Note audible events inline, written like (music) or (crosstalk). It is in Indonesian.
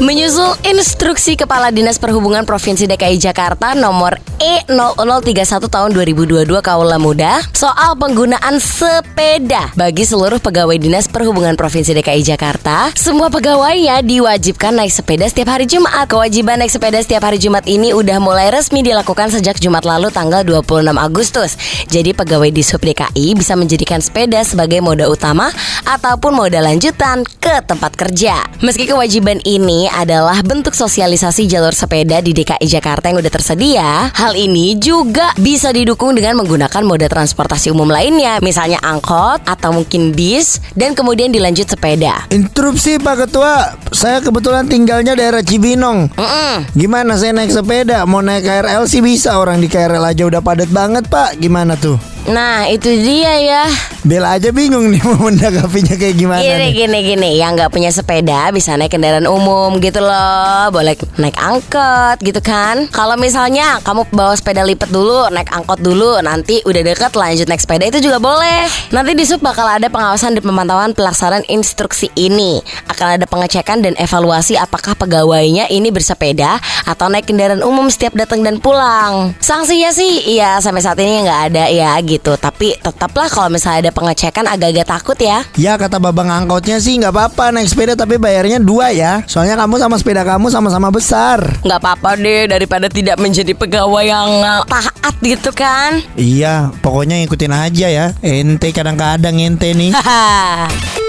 Menyusul instruksi Kepala Dinas Perhubungan Provinsi DKI Jakarta nomor E0031 tahun 2022 Kaula Muda soal penggunaan sepeda bagi seluruh pegawai Dinas Perhubungan Provinsi DKI Jakarta, semua pegawainya diwajibkan naik sepeda setiap hari Jumat. Kewajiban naik sepeda setiap hari Jumat ini udah mulai resmi dilakukan sejak Jumat lalu tanggal 26 Agustus. Jadi pegawai di Sub DKI bisa menjadikan sepeda sebagai moda utama ataupun moda lanjutan ke tempat kerja. Meski kewajiban ini adalah bentuk sosialisasi jalur sepeda di DKI Jakarta yang udah tersedia. Hal ini juga bisa didukung dengan menggunakan moda transportasi umum lainnya, misalnya angkot atau mungkin bis dan kemudian dilanjut sepeda. Interupsi Pak Ketua, saya kebetulan tinggalnya daerah Cibinong. Mm-mm. Gimana saya naik sepeda? Mau naik KRL sih bisa, orang di KRL aja udah padat banget Pak. Gimana tuh? Nah itu dia ya. Bella aja bingung nih (laughs) mau mendakapinya kayak gimana Gini nih. gini gini. Yang nggak punya sepeda bisa naik kendaraan umum gitu loh. Boleh naik angkot gitu kan. Kalau misalnya kamu bawa sepeda lipat dulu Naik angkot dulu Nanti udah deket lanjut naik sepeda itu juga boleh. Nanti di sub bakal ada pengawasan dan pemantauan pelaksanaan instruksi ini. Akan ada pengecekan dan evaluasi apakah pegawainya ini bersepeda Atau naik kendaraan umum setiap datang dan pulang. Sanksinya sih iya sampai saat ini nggak ada ya gitu Tapi tetaplah kalau misalnya ada pengecekan agak-agak takut ya Ya kata babang angkotnya sih nggak apa-apa naik sepeda tapi bayarnya dua ya. Soalnya kamu sama sepeda kamu sama-sama besar. nggak apa-apa deh daripada tidak menjadi pegawai yang taat gitu kan Iya, pokoknya ikutin aja ya. Ente kadang-kadang ente nih. (laughs)